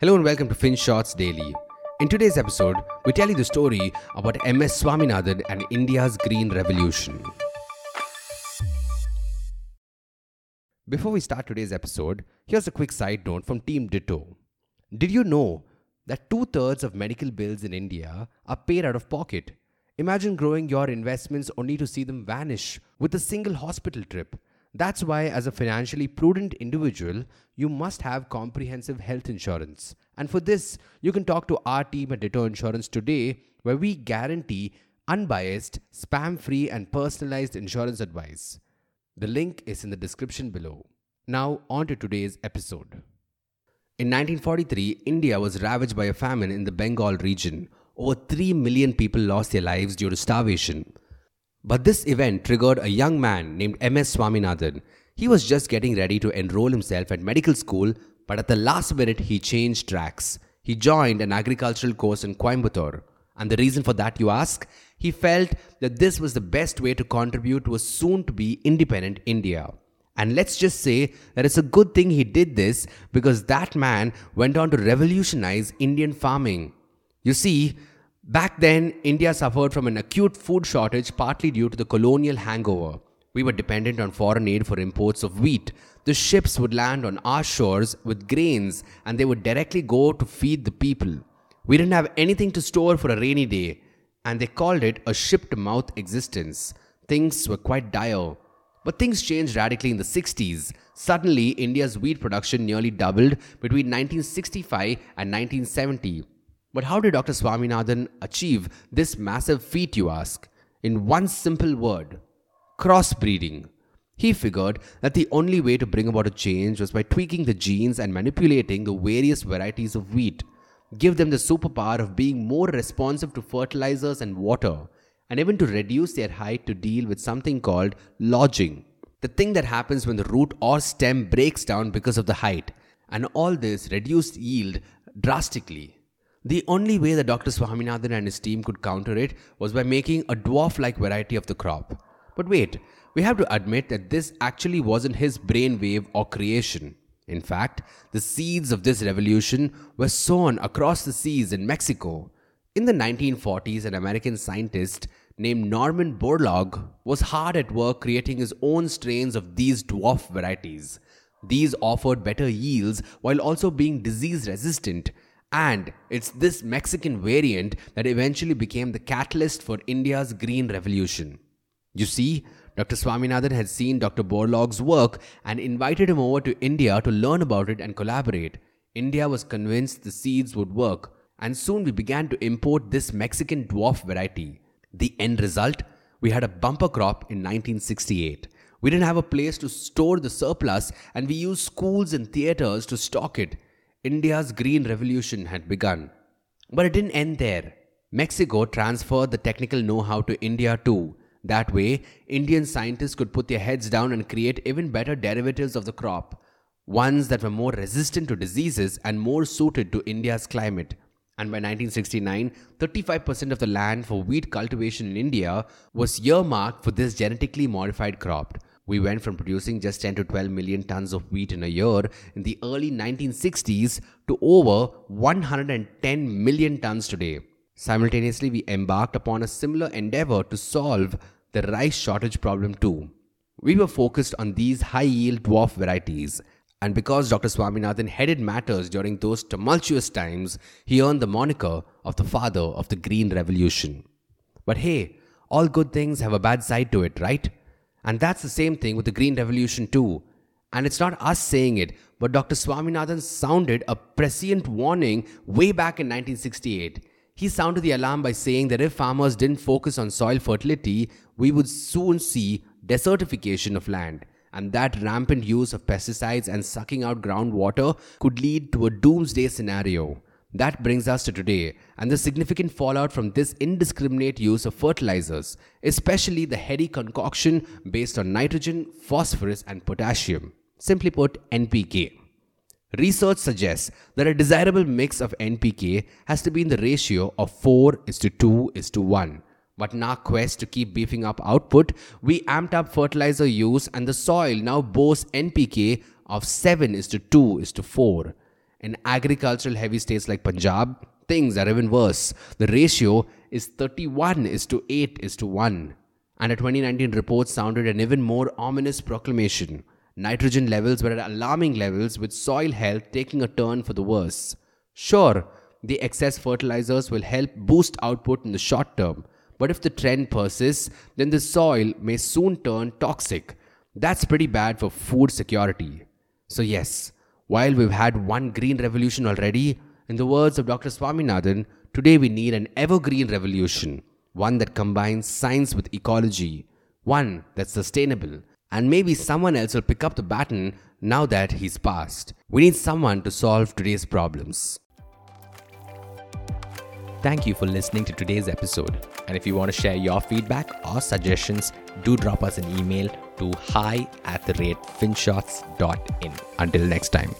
Hello and welcome to FinShots Daily. In today's episode, we tell you the story about MS Swaminathan and India's Green Revolution. Before we start today's episode, here's a quick side note from Team Ditto. Did you know that two thirds of medical bills in India are paid out of pocket? Imagine growing your investments only to see them vanish with a single hospital trip. That's why, as a financially prudent individual, you must have comprehensive health insurance. And for this, you can talk to our team at Ditto Insurance today, where we guarantee unbiased, spam free, and personalized insurance advice. The link is in the description below. Now, on to today's episode. In 1943, India was ravaged by a famine in the Bengal region. Over 3 million people lost their lives due to starvation. But this event triggered a young man named MS Swaminathan. He was just getting ready to enroll himself at medical school, but at the last minute he changed tracks. He joined an agricultural course in Coimbatore. And the reason for that, you ask? He felt that this was the best way to contribute to a soon to be independent India. And let's just say that it's a good thing he did this because that man went on to revolutionize Indian farming. You see, back then, India suffered from an acute food shortage partly due to the colonial hangover. We were dependent on foreign aid for imports of wheat. The ships would land on our shores with grains and they would directly go to feed the people. We didn't have anything to store for a rainy day, and they called it a ship to mouth existence. Things were quite dire. But things changed radically in the 60s. Suddenly, India's wheat production nearly doubled between 1965 and 1970. But how did Dr. Swaminathan achieve this massive feat, you ask? In one simple word crossbreeding. He figured that the only way to bring about a change was by tweaking the genes and manipulating the various varieties of wheat. Give them the superpower of being more responsive to fertilizers and water, and even to reduce their height to deal with something called lodging. The thing that happens when the root or stem breaks down because of the height. And all this reduced yield drastically. The only way that Dr. Swaminathan and his team could counter it was by making a dwarf like variety of the crop. But wait, we have to admit that this actually wasn't his brainwave or creation. In fact, the seeds of this revolution were sown across the seas in Mexico. In the 1940s, an American scientist named Norman Borlaug was hard at work creating his own strains of these dwarf varieties. These offered better yields while also being disease resistant, and it's this Mexican variant that eventually became the catalyst for India's green revolution. You see, Dr. Swaminathan had seen Dr. Borlaug's work and invited him over to India to learn about it and collaborate. India was convinced the seeds would work, and soon we began to import this Mexican dwarf variety. The end result? We had a bumper crop in 1968. We didn't have a place to store the surplus, and we used schools and theaters to stock it. India's green revolution had begun. But it didn't end there. Mexico transferred the technical know how to India too. That way, Indian scientists could put their heads down and create even better derivatives of the crop, ones that were more resistant to diseases and more suited to India's climate. And by 1969, 35% of the land for wheat cultivation in India was earmarked for this genetically modified crop. We went from producing just 10 to 12 million tons of wheat in a year in the early 1960s to over 110 million tons today. Simultaneously, we embarked upon a similar endeavor to solve the rice shortage problem too. We were focused on these high yield dwarf varieties, and because Dr. Swaminathan headed matters during those tumultuous times, he earned the moniker of the father of the Green Revolution. But hey, all good things have a bad side to it, right? And that's the same thing with the Green Revolution too. And it's not us saying it, but Dr. Swaminathan sounded a prescient warning way back in 1968. He sounded the alarm by saying that if farmers didn't focus on soil fertility, we would soon see desertification of land. And that rampant use of pesticides and sucking out groundwater could lead to a doomsday scenario. That brings us to today and the significant fallout from this indiscriminate use of fertilizers, especially the heady concoction based on nitrogen, phosphorus, and potassium. Simply put, NPK. Research suggests that a desirable mix of NPK has to be in the ratio of 4 is to 2 is to 1. But in our quest to keep beefing up output, we amped up fertilizer use and the soil now boasts NPK of 7 is to 2 is to 4. In agricultural heavy states like Punjab, things are even worse. The ratio is 31 is to 8 is to 1. And a 2019 report sounded an even more ominous proclamation. Nitrogen levels were at alarming levels, with soil health taking a turn for the worse. Sure, the excess fertilizers will help boost output in the short term, but if the trend persists, then the soil may soon turn toxic. That's pretty bad for food security. So, yes, while we've had one green revolution already, in the words of Dr. Swaminathan, today we need an evergreen revolution, one that combines science with ecology, one that's sustainable, and maybe someone else will pick up the baton now that he's passed. We need someone to solve today's problems. Thank you for listening to today's episode. And if you want to share your feedback or suggestions, do drop us an email to hi at the rate finshots.in. Until next time.